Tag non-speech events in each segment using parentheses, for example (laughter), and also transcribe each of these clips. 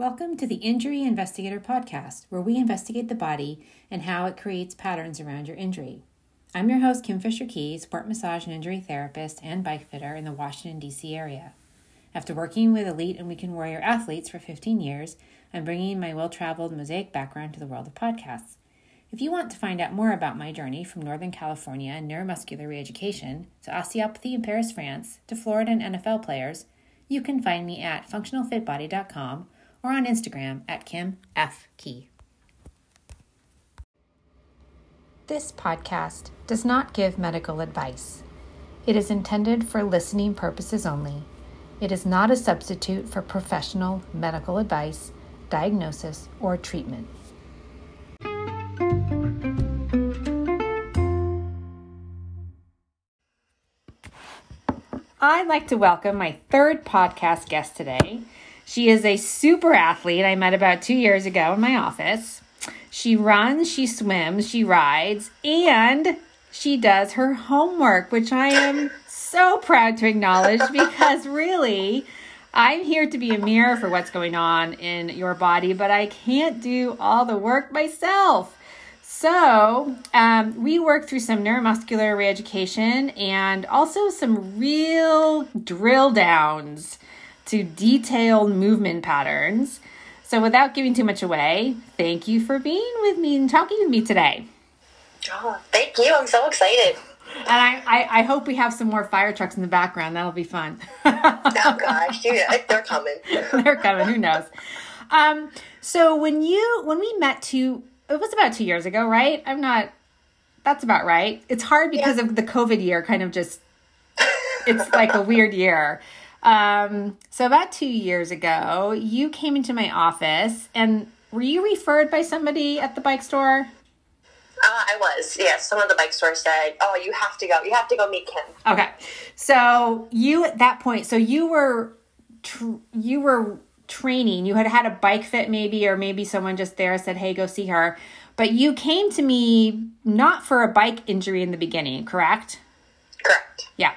Welcome to the Injury Investigator Podcast, where we investigate the body and how it creates patterns around your injury. I'm your host, Kim Fisher Key, sport massage and injury therapist and bike fitter in the Washington, D.C. area. After working with elite and weekend warrior athletes for 15 years, I'm bringing my well traveled mosaic background to the world of podcasts. If you want to find out more about my journey from Northern California and neuromuscular reeducation to osteopathy in Paris, France, to Florida and NFL players, you can find me at functionalfitbody.com or on Instagram at Kim F. Key. This podcast does not give medical advice. It is intended for listening purposes only. It is not a substitute for professional medical advice, diagnosis, or treatment. I'd like to welcome my third podcast guest today. She is a super athlete I met about two years ago in my office. She runs, she swims, she rides, and she does her homework, which I am so proud to acknowledge because really, I'm here to be a mirror for what's going on in your body, but I can't do all the work myself. So, um, we worked through some neuromuscular reeducation and also some real drill downs to detailed movement patterns. So, without giving too much away, thank you for being with me and talking with me today. Oh, thank you. I'm so excited. And I, I, I hope we have some more fire trucks in the background. That'll be fun. oh, gosh. Yeah, they're coming. (laughs) they're coming. Who knows? Um, so, when you, when we met two, it was about two years ago, right? I'm not, that's about right. It's hard because yeah. of the COVID year, kind of just, it's like a weird year. Um, so about two years ago, you came into my office, and were you referred by somebody at the bike store? Uh, I was, yes. Some of the bike store said, "Oh, you have to go. You have to go meet Kim." Okay, so you at that point, so you were, tr- you were training. You had had a bike fit, maybe, or maybe someone just there said, "Hey, go see her." But you came to me not for a bike injury in the beginning, correct? Correct. Yeah.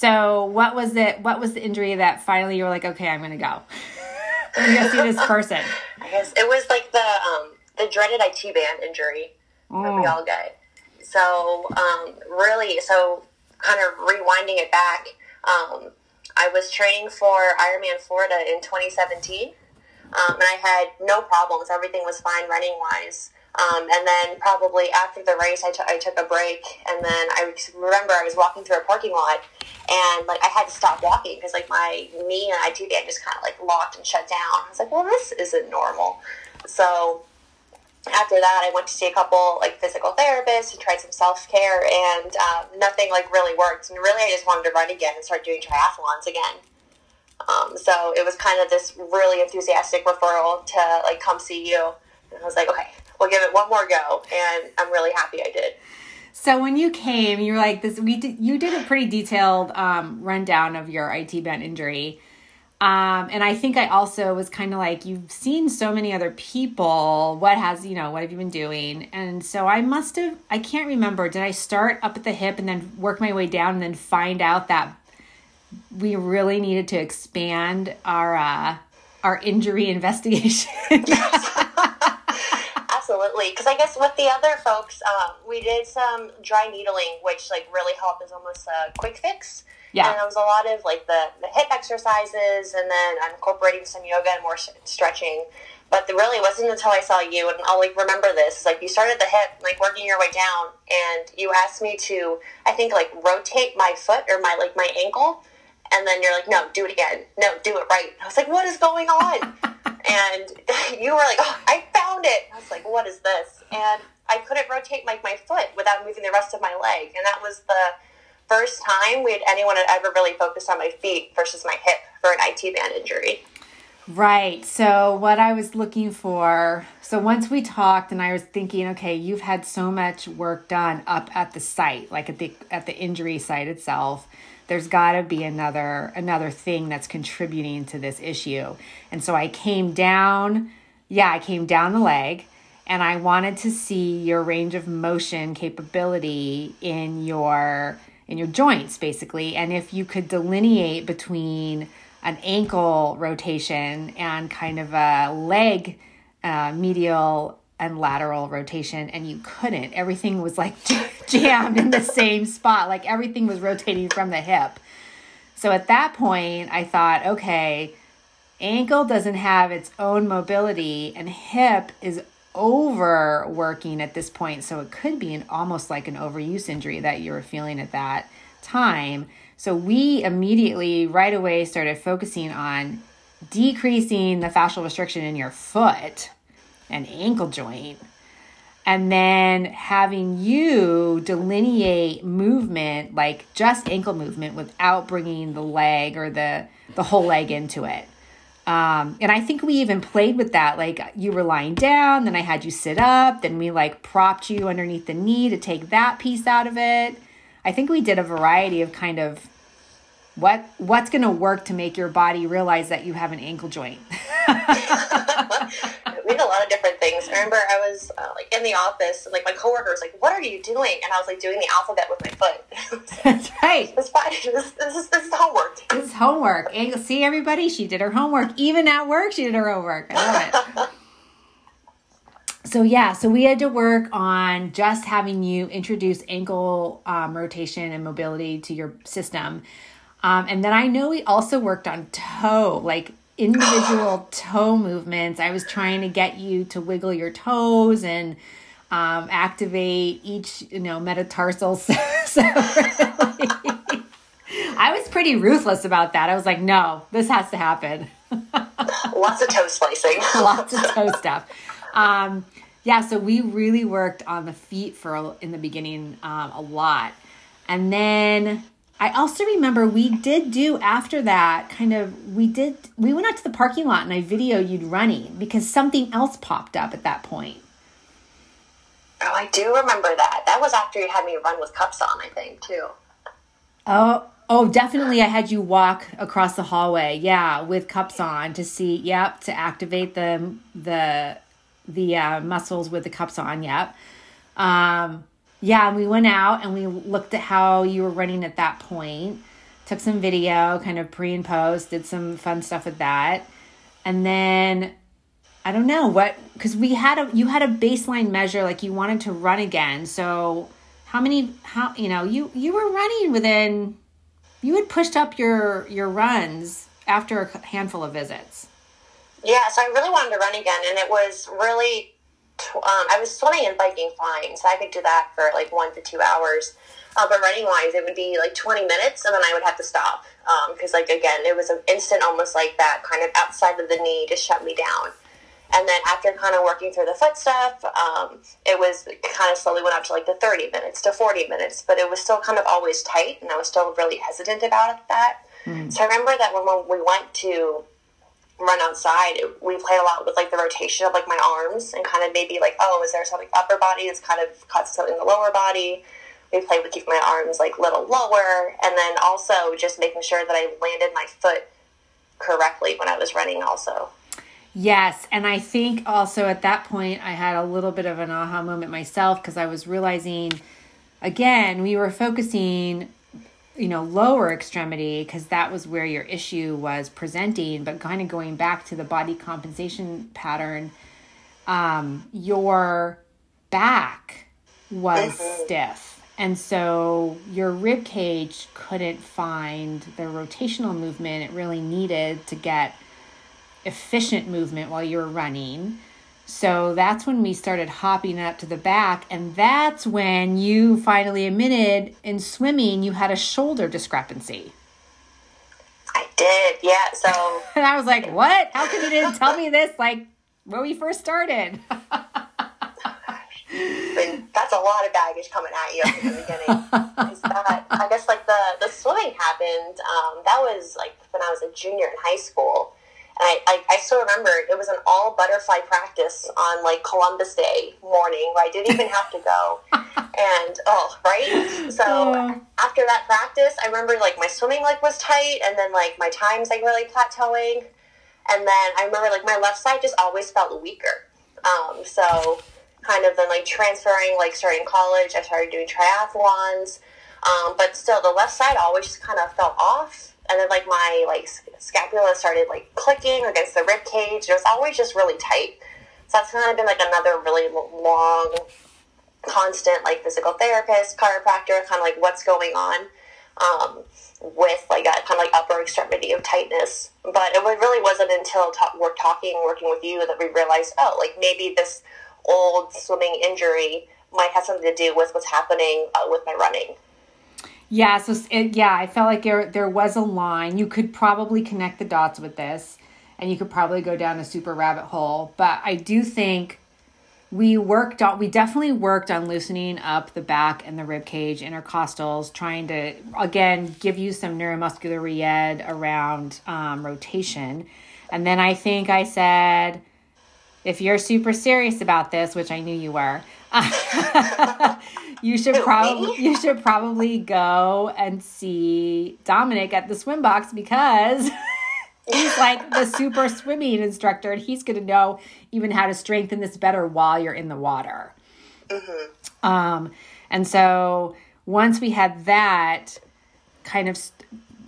So what was it? What was the injury that finally you were like, okay, I'm gonna go. (laughs) I'm gonna see this person. I guess it was like the um, the dreaded IT band injury oh. that we oh. all get. So um, really, so kind of rewinding it back, um, I was training for Ironman Florida in 2017, um, and I had no problems. Everything was fine running wise. Um, and then probably after the race, I, t- I took a break, and then I remember I was walking through a parking lot, and like I had to stop walking because like my knee and IT band just kind of like locked and shut down. I was like, well, this isn't normal. So after that, I went to see a couple like physical therapists and tried some self care, and um, nothing like really worked. And really, I just wanted to run again and start doing triathlons again. Um, so it was kind of this really enthusiastic referral to like come see you. And I was like, okay, we'll give it one more go. And I'm really happy I did. So when you came, you were like this. We did, you did a pretty detailed um, rundown of your IT band injury, um, and I think I also was kind of like you've seen so many other people. What has you know what have you been doing? And so I must have. I can't remember. Did I start up at the hip and then work my way down and then find out that we really needed to expand our uh, our injury (laughs) investigation? (laughs) absolutely. Because I guess with the other folks, um, we did some dry needling, which like really helped as almost a quick fix. Yeah. And it was a lot of like the, the hip exercises, and then I'm incorporating some yoga and more stretching. But the really wasn't until I saw you, and I'll like remember this. Like you started the hip, like working your way down, and you asked me to, I think, like rotate my foot or my like my ankle, and then you're like, no, do it again. No, do it right. I was like, what is going on? (laughs) and (laughs) you were like, oh, I found it. I was like, what is this? And I couldn't rotate my, my foot without moving the rest of my leg. And that was the first time we had anyone had ever really focused on my feet versus my hip for an IT band injury. Right. So what I was looking for, so once we talked and I was thinking, okay, you've had so much work done up at the site, like at the at the injury site itself there's got to be another another thing that's contributing to this issue. And so I came down, yeah, I came down the leg and I wanted to see your range of motion capability in your in your joints basically and if you could delineate between an ankle rotation and kind of a leg uh, medial and lateral rotation and you couldn't. Everything was like (laughs) jammed in the same spot. Like everything was rotating from the hip. So at that point i thought okay ankle doesn't have its own mobility and hip is overworking at this point. So it could be an almost like an overuse injury that you were feeling at that time. So we immediately right away started focusing on decreasing the fascial restriction in your foot and ankle joint. And then having you delineate movement like just ankle movement without bringing the leg or the the whole leg into it. Um, and i think we even played with that like you were lying down then i had you sit up then we like propped you underneath the knee to take that piece out of it. I think we did a variety of kind of what what's going to work to make your body realize that you have an ankle joint (laughs) (laughs) we did a lot of different things. I remember i was uh, like in the office and like my coworker was like what are you doing? And i was like doing the alphabet with my foot. (laughs) That's right. It's fine. This, this, is, this is homework. This is homework. And see everybody she did her homework. Even at work she did her homework. I love it. (laughs) So yeah so we had to work on just having you introduce ankle um, rotation and mobility to your system. Um, and then I know we also worked on toe, like individual (sighs) toe movements. I was trying to get you to wiggle your toes and um, activate each, you know, metatarsal. (laughs) so really, I was pretty ruthless about that. I was like, no, this has to happen. (laughs) Lots of toe slicing. (laughs) Lots of toe stuff. Um, yeah, so we really worked on the feet for in the beginning um, a lot, and then I also remember we did do after that kind of we did we went out to the parking lot and I videoed you running because something else popped up at that point. Oh, I do remember that. That was after you had me run with cups on, I think, too. Oh, oh, definitely. I had you walk across the hallway, yeah, with cups on to see, yep, to activate the the the uh, muscles with the cups on, yep. Um, yeah, we went out and we looked at how you were running at that point. Took some video, kind of pre and post, did some fun stuff with that. And then I don't know what cuz we had a you had a baseline measure like you wanted to run again. So how many how you know, you you were running within you had pushed up your your runs after a handful of visits. Yeah, so I really wanted to run again and it was really um, I was swimming and biking flying, so I could do that for like one to two hours. Uh, but running wise, it would be like 20 minutes, and then I would have to stop because, um, like, again, it was an instant, almost like that kind of outside of the knee to shut me down. And then after kind of working through the foot stuff, um, it was kind of slowly went up to like the 30 minutes to 40 minutes, but it was still kind of always tight, and I was still really hesitant about that. Mm. So I remember that when we went to run outside, we played a lot with like the rotation of like my arms and kind of maybe like, oh, is there something upper body that's kind of caught something in the lower body? We played with keeping my arms like a little lower, and then also just making sure that I landed my foot correctly when I was running. Also, yes, and I think also at that point I had a little bit of an aha moment myself because I was realizing again we were focusing you know lower extremity because that was where your issue was presenting but kind of going back to the body compensation pattern um, your back was mm-hmm. stiff and so your rib cage couldn't find the rotational movement it really needed to get efficient movement while you were running so that's when we started hopping up to the back. And that's when you finally admitted in swimming you had a shoulder discrepancy. I did, yeah. So (laughs) and I was like, what? How come you didn't tell me this like when we first started? (laughs) that's a lot of baggage coming at you at the beginning. (laughs) that, I guess like the, the swimming happened, um, that was like when I was a junior in high school. I, I, I, still remember it was an all butterfly practice on like Columbus Day morning where I didn't even have to go. (laughs) and oh, right? So yeah. after that practice, I remember like my swimming like was tight and then like my times like really plateauing. And then I remember like my left side just always felt weaker. Um, so kind of then like transferring, like starting college, I started doing triathlons. Um, but still, the left side always just kind of fell off, and then like my like scapula started like clicking against the rib cage. It was always just really tight. So that's kind of been like another really long, constant like physical therapist, chiropractor, kind of like what's going on. Um, with like that kind of like upper extremity of tightness. But it really wasn't until ta- we're talking, working with you, that we realized, oh, like maybe this old swimming injury might have something to do with what's happening uh, with my running. Yeah, so it, yeah, I felt like there there was a line. You could probably connect the dots with this, and you could probably go down a super rabbit hole. But I do think we worked on we definitely worked on loosening up the back and the rib cage intercostals trying to again give you some neuromuscular re-ed around um, rotation and then i think i said if you're super serious about this which i knew you were (laughs) you should probably (laughs) you should probably go and see dominic at the swim box because (laughs) he's like the super swimming instructor and he's going to know even how to strengthen this better while you're in the water mm-hmm. um, and so once we had that kind of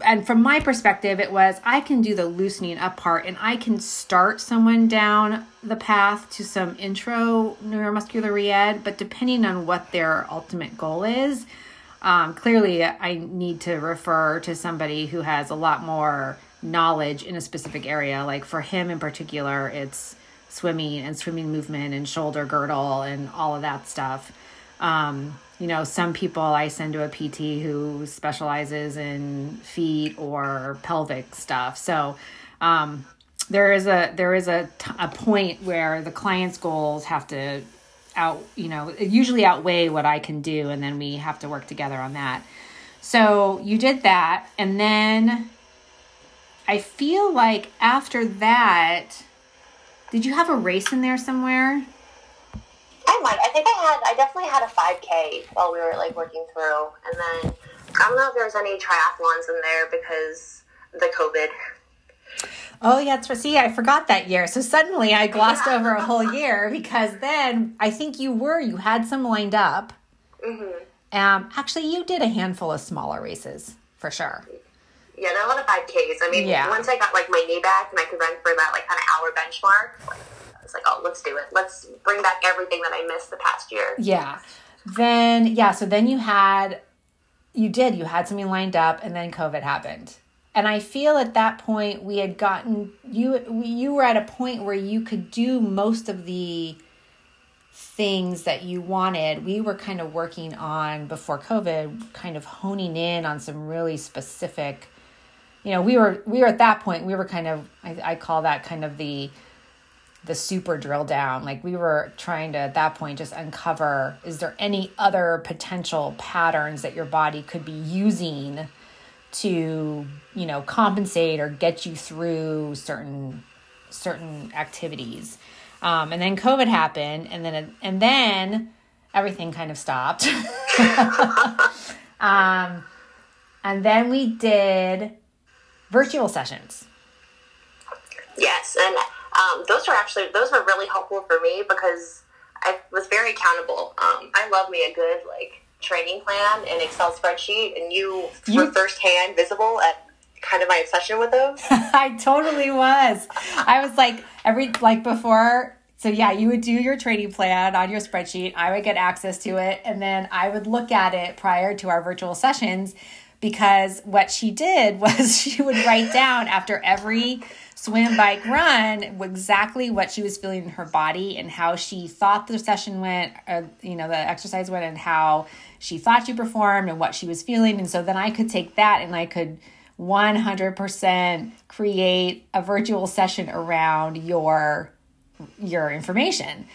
and from my perspective it was i can do the loosening up part and i can start someone down the path to some intro neuromuscular re-ed but depending on what their ultimate goal is um, clearly i need to refer to somebody who has a lot more knowledge in a specific area. Like for him in particular, it's swimming and swimming movement and shoulder girdle and all of that stuff. Um, you know, some people I send to a PT who specializes in feet or pelvic stuff. So um, there is a there is a, t- a point where the client's goals have to out you know usually outweigh what I can do, and then we have to work together on that. So you did that, and then I feel like after that, did you have a race in there somewhere? I might. I think I had. I definitely had a 5K while we were like working through, and then I don't know if there was any triathlons in there because the COVID. Oh yeah, it's for see, I forgot that year. So suddenly I glossed yeah. over a whole (laughs) year because then I think you were you had some lined up. Mm-hmm. Um, actually, you did a handful of smaller races for sure. Yeah, there are a lot of 5Ks. I mean, yeah. once I got like my knee back and I could run for that like kind of hour benchmark, like, oh, let's do it. Let's bring back everything that I missed the past year. Yeah. Then yeah, so then you had, you did, you had something lined up, and then COVID happened. And I feel at that point we had gotten you. You were at a point where you could do most of the things that you wanted. We were kind of working on before COVID, kind of honing in on some really specific you know, we were we were at that point. We were kind of I, I call that kind of the the super drill down. Like we were trying to at that point just uncover is there any other potential patterns that your body could be using to you know compensate or get you through certain certain activities. Um, and then COVID happened, and then and then everything kind of stopped. (laughs) um, and then we did virtual sessions. Yes, and um, those were actually those were really helpful for me because I was very accountable. Um, I love me a good like training plan and Excel spreadsheet, and you, you were firsthand visible at kind of my obsession with those. (laughs) I totally was. I was like every like before. So yeah, you would do your training plan on your spreadsheet. I would get access to it, and then I would look at it prior to our virtual sessions because what she did (laughs) was she would write down after every swim bike run exactly what she was feeling in her body and how she thought the session went uh, you know the exercise went and how she thought she performed and what she was feeling and so then i could take that and i could 100% create a virtual session around your your information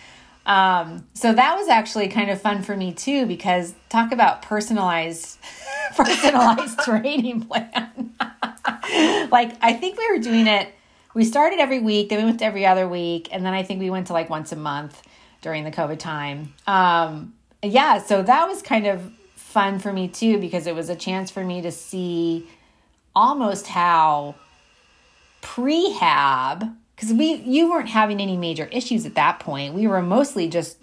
um, so that was actually kind of fun for me too because talk about personalized (laughs) personalized (laughs) training plan. (laughs) like I think we were doing it we started every week, then we went to every other week, and then I think we went to like once a month during the COVID time. Um, yeah, so that was kind of fun for me too because it was a chance for me to see almost how prehab because we you weren't having any major issues at that point. We were mostly just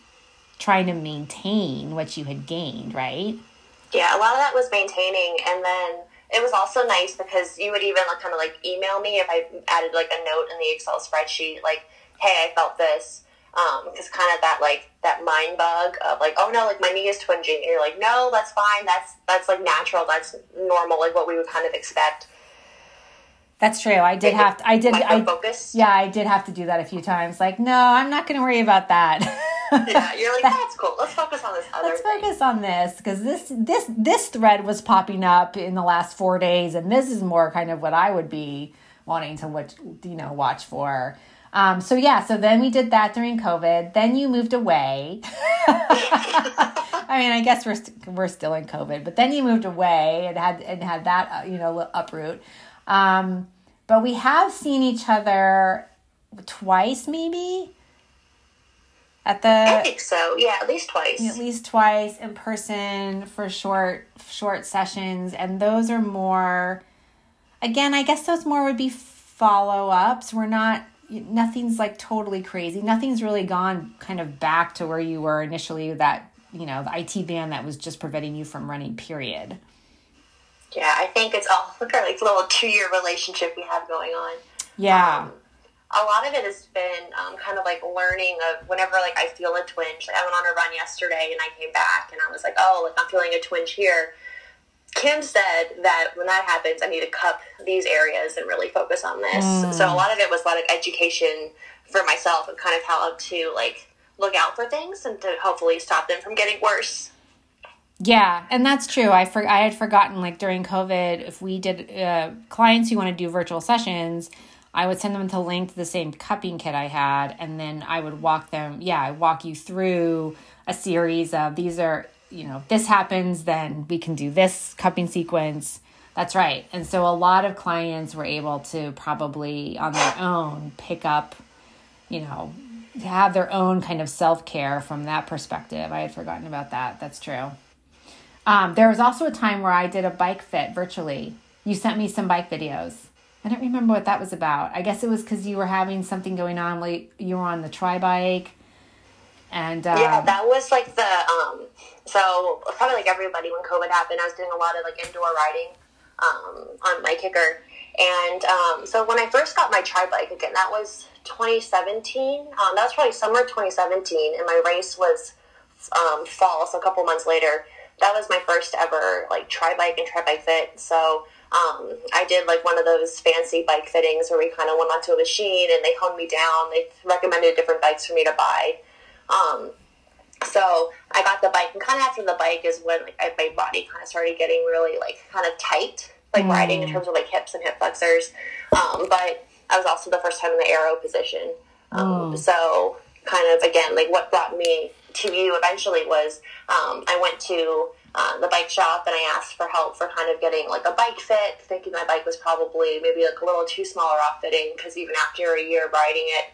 trying to maintain what you had gained, right? Yeah, a lot of that was maintaining, and then it was also nice because you would even like kind of like email me if I added like a note in the Excel spreadsheet, like, "Hey, I felt this." because um, kind of that like that mind bug of like oh no like my knee is twinging and you're like no that's fine that's that's like natural that's normal like what we would kind of expect that's true i did have to, i did i focus yeah i did have to do that a few times like no i'm not going to worry about that (laughs) yeah you're like (laughs) that's cool let's focus on this other let's thing. focus on this because this this this thread was popping up in the last four days and this is more kind of what i would be wanting to watch you know watch for um, so yeah, so then we did that during COVID. Then you moved away. (laughs) I mean, I guess we're we st- we're still in COVID, but then you moved away and had and had that uh, you know uproot. Um, but we have seen each other twice, maybe. At the I think so. Yeah, at least twice. At least twice in person for short short sessions, and those are more. Again, I guess those more would be follow ups. We're not nothing's like totally crazy. Nothing's really gone kind of back to where you were initially that, you know, the IT band that was just preventing you from running, period. Yeah, I think it's all look at like a little two year relationship we have going on. Yeah. Um, a lot of it has been um, kind of like learning of whenever like I feel a twinge. Like I went on a run yesterday and I came back and I was like, oh, like I'm feeling a twinge here Kim said that when that happens, I need to cup these areas and really focus on this. Mm. So a lot of it was a lot of education for myself and kind of how to like look out for things and to hopefully stop them from getting worse. Yeah, and that's true. I for, I had forgotten like during COVID, if we did uh, clients who want to do virtual sessions, I would send them the link to the same cupping kit I had, and then I would walk them. Yeah, I walk you through a series of these are you know, if this happens, then we can do this cupping sequence. That's right. And so a lot of clients were able to probably on their own pick up, you know, to have their own kind of self care from that perspective. I had forgotten about that. That's true. Um, there was also a time where I did a bike fit virtually. You sent me some bike videos. I don't remember what that was about. I guess it was because you were having something going on. Like you were on the tri bike and um, yeah, that was like the um, so probably like everybody when COVID happened, I was doing a lot of like indoor riding um, on my KICKR. and um, so when I first got my tri bike again, that was 2017. Um, that was probably summer 2017, and my race was um, fall, so a couple months later. That was my first ever like tri bike and tri bike fit. So um, I did like one of those fancy bike fittings where we kind of went onto a machine and they honed me down. They recommended different bikes for me to buy. Um, so I got the bike, and kind of after the bike is when like I, my body kind of started getting really like kind of tight, like mm. riding in terms of like hips and hip flexors. Um, but I was also the first time in the aero position. Um, oh. So kind of again, like what brought me to you eventually was um, I went to uh, the bike shop and I asked for help for kind of getting like a bike fit, thinking my bike was probably maybe like a little too small or off fitting because even after a year riding it,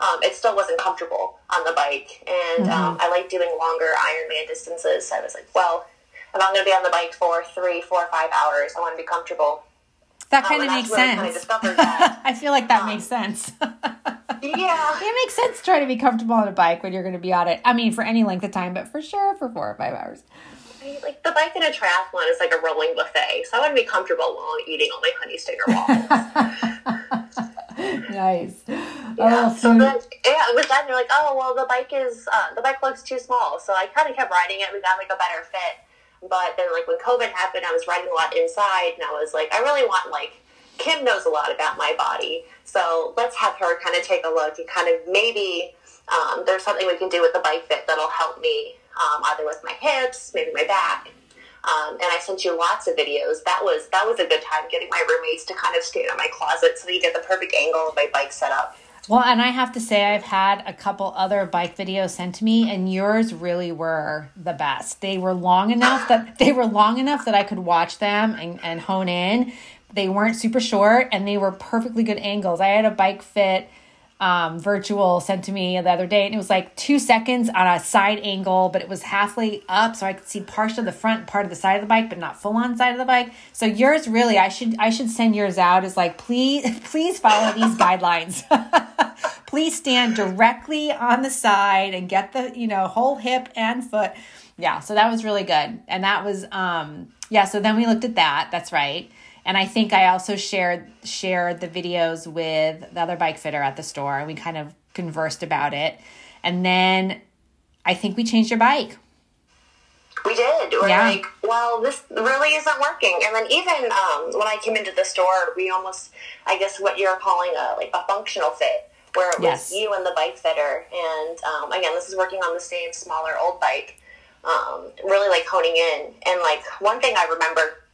um, it still wasn't comfortable on the bike. And mm-hmm. um, I like doing longer Ironman distances. So I was like, well, if I'm going to be on the bike for three, four, five hours, I want to be comfortable. That kind um, of makes sense. Kind of (laughs) I feel like that makes um, sense. (laughs) yeah. It makes sense to try to be comfortable on a bike when you're going to be on it. I mean, for any length of time, but for sure for four or five hours. Like the bike in a triathlon is like a rolling buffet, so I want to be comfortable while I'm eating all my honey stinger waffles. (laughs) nice. Yeah. Oh, so then, yeah, with that, they're like, oh, well, the bike is uh, the bike looks too small. So I kind of kept riding it. We got like a better fit. But then, like when COVID happened, I was riding a lot inside, and I was like, I really want like Kim knows a lot about my body, so let's have her kind of take a look and kind of maybe um, there's something we can do with the bike fit that'll help me um, either with my hips, maybe my back. Um, and I sent you lots of videos. That was that was a good time getting my roommates to kind of stand in my closet so you get the perfect angle of my bike setup. Well, and I have to say, I've had a couple other bike videos sent to me, and yours really were the best. They were long enough that (laughs) they were long enough that I could watch them and, and hone in. They weren't super short, and they were perfectly good angles. I had a bike fit um, virtual sent to me the other day, and it was like two seconds on a side angle, but it was halfway up, so I could see part of the front, part of the side of the bike, but not full on side of the bike. So yours really, I should I should send yours out as like please (laughs) please follow these (laughs) guidelines. (laughs) please stand directly on the side and get the you know whole hip and foot yeah. So that was really good, and that was um yeah. So then we looked at that. That's right. And I think I also shared shared the videos with the other bike fitter at the store, and we kind of conversed about it. And then I think we changed your bike. We did. We're yeah. like, well, this really isn't working. And then even um, when I came into the store, we almost, I guess, what you're calling a like a functional fit, where it was yes. you and the bike fitter. And um, again, this is working on the same smaller old bike. Um, really like honing in. And like one thing I remember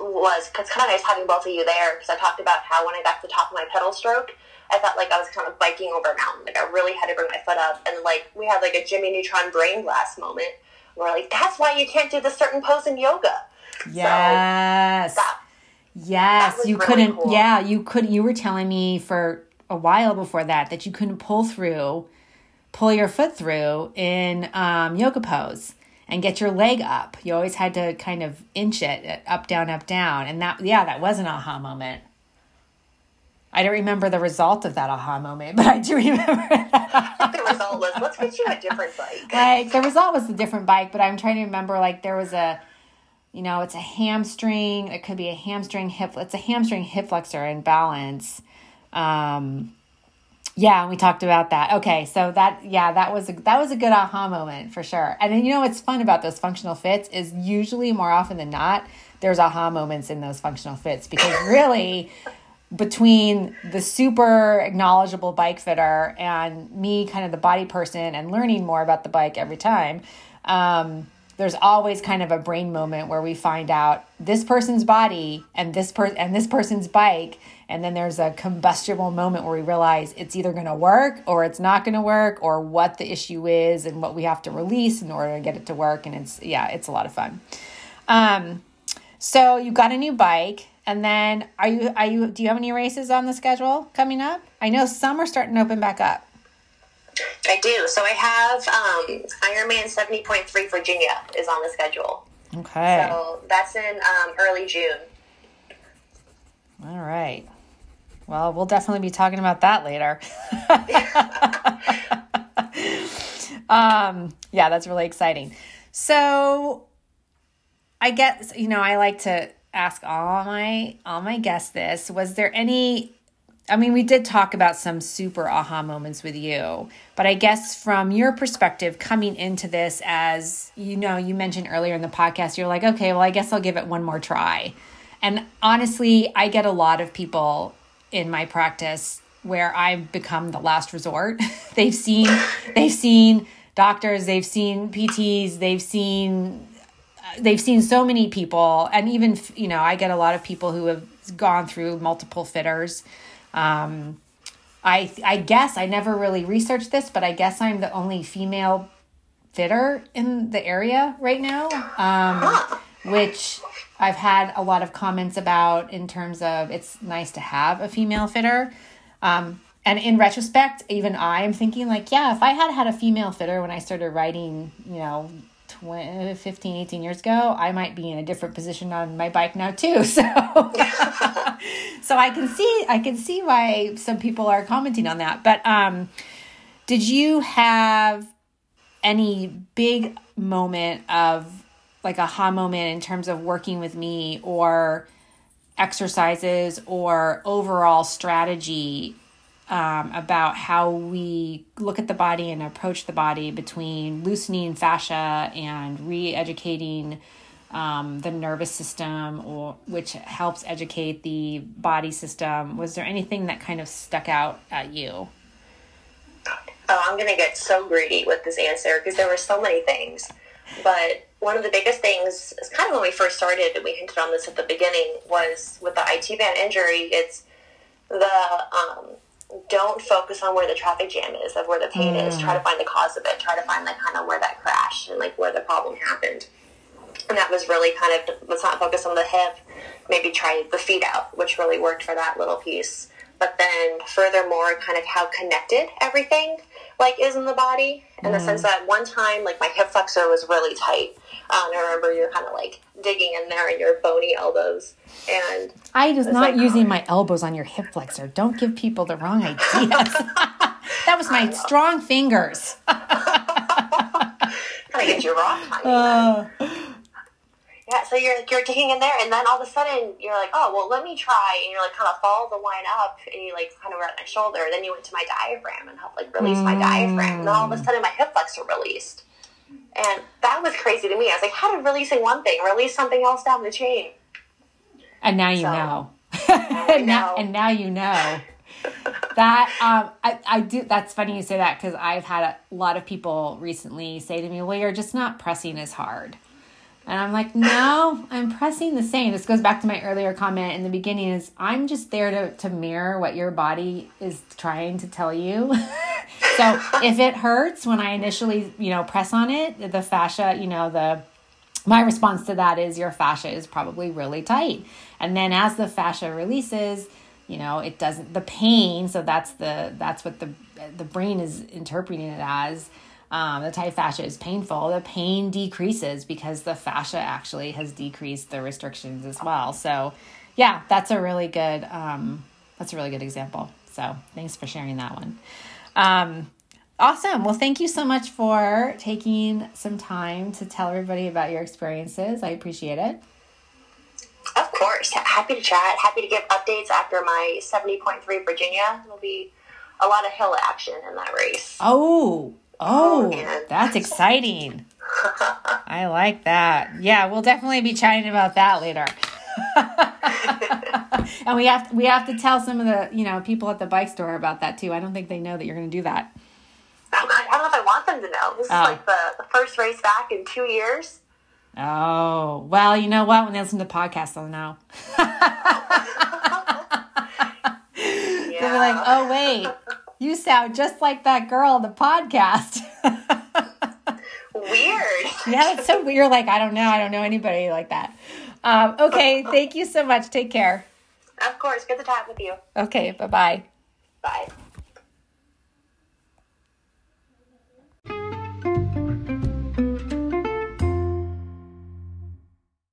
was it's kind of nice having both of you there because I talked about how when I got to the top of my pedal stroke, I felt like I was kind of biking over a mountain. Like I really had to bring my foot up, and like we had like a Jimmy Neutron brain blast moment. Where we're like, that's why you can't do the certain pose in yoga. Yes. So that, yes, that you really couldn't. Cool. Yeah, you couldn't. You were telling me for a while before that that you couldn't pull through, pull your foot through in um, yoga pose and get your leg up. You always had to kind of inch it up, down, up, down. And that, yeah, that was an aha moment. I don't remember the result of that aha moment, (laughs) but I do remember. It. The result was let's get you a different bike. (laughs) Right. The result was a different bike, but I'm trying to remember like there was a, you know, it's a hamstring. It could be a hamstring hip. It's a hamstring hip flexor in balance. Um, yeah, we talked about that. Okay, so that yeah, that was a, that was a good aha moment for sure. And then you know what's fun about those functional fits is usually more often than not there's aha moments in those functional fits because (laughs) really between the super acknowledgeable bike fitter and me kind of the body person and learning more about the bike every time um, there's always kind of a brain moment where we find out this person's body and this per- and this person's bike and then there's a combustible moment where we realize it's either going to work or it's not going to work or what the issue is and what we have to release in order to get it to work and it's yeah it's a lot of fun. Um, so you got a new bike and then are you are you do you have any races on the schedule coming up? I know some are starting to open back up i do so i have um, ironman 70.3 virginia is on the schedule okay so that's in um, early june all right well, we'll definitely be talking about that later. (laughs) um, yeah, that's really exciting. So, I guess you know I like to ask all my all my guests this. Was there any? I mean, we did talk about some super aha moments with you, but I guess from your perspective, coming into this as you know, you mentioned earlier in the podcast, you're like, okay, well, I guess I'll give it one more try. And honestly, I get a lot of people in my practice where I've become the last resort. (laughs) they've seen they've seen doctors, they've seen PTs, they've seen they've seen so many people and even you know, I get a lot of people who have gone through multiple fitters. Um I I guess I never really researched this, but I guess I'm the only female fitter in the area right now. Um which I've had a lot of comments about in terms of it's nice to have a female fitter. Um, and in retrospect, even I am thinking like, yeah, if I had had a female fitter when I started writing, you know, 20, 15, 18 years ago, I might be in a different position on my bike now too. (laughs) So, (laughs) so I can see, I can see why some people are commenting on that. But, um, did you have any big moment of like aha moment in terms of working with me or exercises or overall strategy um, about how we look at the body and approach the body between loosening fascia and re-educating um, the nervous system or which helps educate the body system. Was there anything that kind of stuck out at you? Oh i'm gonna get so greedy with this answer because there were so many things. But one of the biggest things is kind of when we first started, and we hinted on this at the beginning, was with the IT band injury, it's the um, don't focus on where the traffic jam is, of where the pain mm. is. Try to find the cause of it. Try to find like kind of where that crash and like where the problem happened. And that was really kind of let's not focus on the hip. Maybe try the feet out, which really worked for that little piece. But then furthermore, kind of how connected everything like is in the body in mm. the sense that one time like my hip flexor was really tight um, I remember you're kind of like digging in there in your bony elbows. And I was not like, using oh. my elbows on your hip flexor. Don't give people the wrong ideas. (laughs) That was my strong fingers. (laughs) Gonna get you raw timing. Uh, Yeah, so you're you're digging in there, and then all of a sudden you're like, oh well, let me try, and you're like kind of follow the line up, and you like kind of were at my shoulder. Then you went to my diaphragm and helped like release my diaphragm, and then all of a sudden my hip flexor released, and that was crazy to me. I was like, how did releasing one thing release something else down the chain? and now you So, know. And, now, (laughs) and now you know. that um, I, I do. That's funny you say that because I've had a lot of people recently say to me, "Well, you're just not pressing as hard," and I'm like, "No, I'm pressing the same." This goes back to my earlier comment in the beginning: is I'm just there to to mirror what your body is trying to tell you. (laughs) so if it hurts when I initially, you know, press on it, the fascia, you know, the my response to that is your fascia is probably really tight. And then as the fascia releases you know it doesn't the pain so that's the that's what the the brain is interpreting it as um, the tight fascia is painful. The pain decreases because the fascia actually has decreased the restrictions as well. So yeah that's a really good um, that's a really good example. So thanks for sharing that one um, Awesome. Well, thank you so much for taking some time to tell everybody about your experiences. I appreciate it. Of course, happy to chat. Happy to give updates after my seventy point three Virginia. There'll be a lot of hill action in that race. Oh, oh, man. that's exciting. (laughs) I like that. Yeah, we'll definitely be chatting about that later. (laughs) and we have we have to tell some of the you know people at the bike store about that too. I don't think they know that you're going to do that. Oh I don't know if I want them to know. This is Oh. like the, the first race back in two years. Oh well, you know what? When they listen to the podcast, they'll know. Yeah. (laughs) They'll be like, oh, wait, you sound just like that girl on the podcast. Weird. yeah, it's so weird. Like, I don't know. I don't know anybody like that. Um, okay, (laughs) thank you so much. Take care. Of course. Good to chat with you. Okay, bye bye. Bye.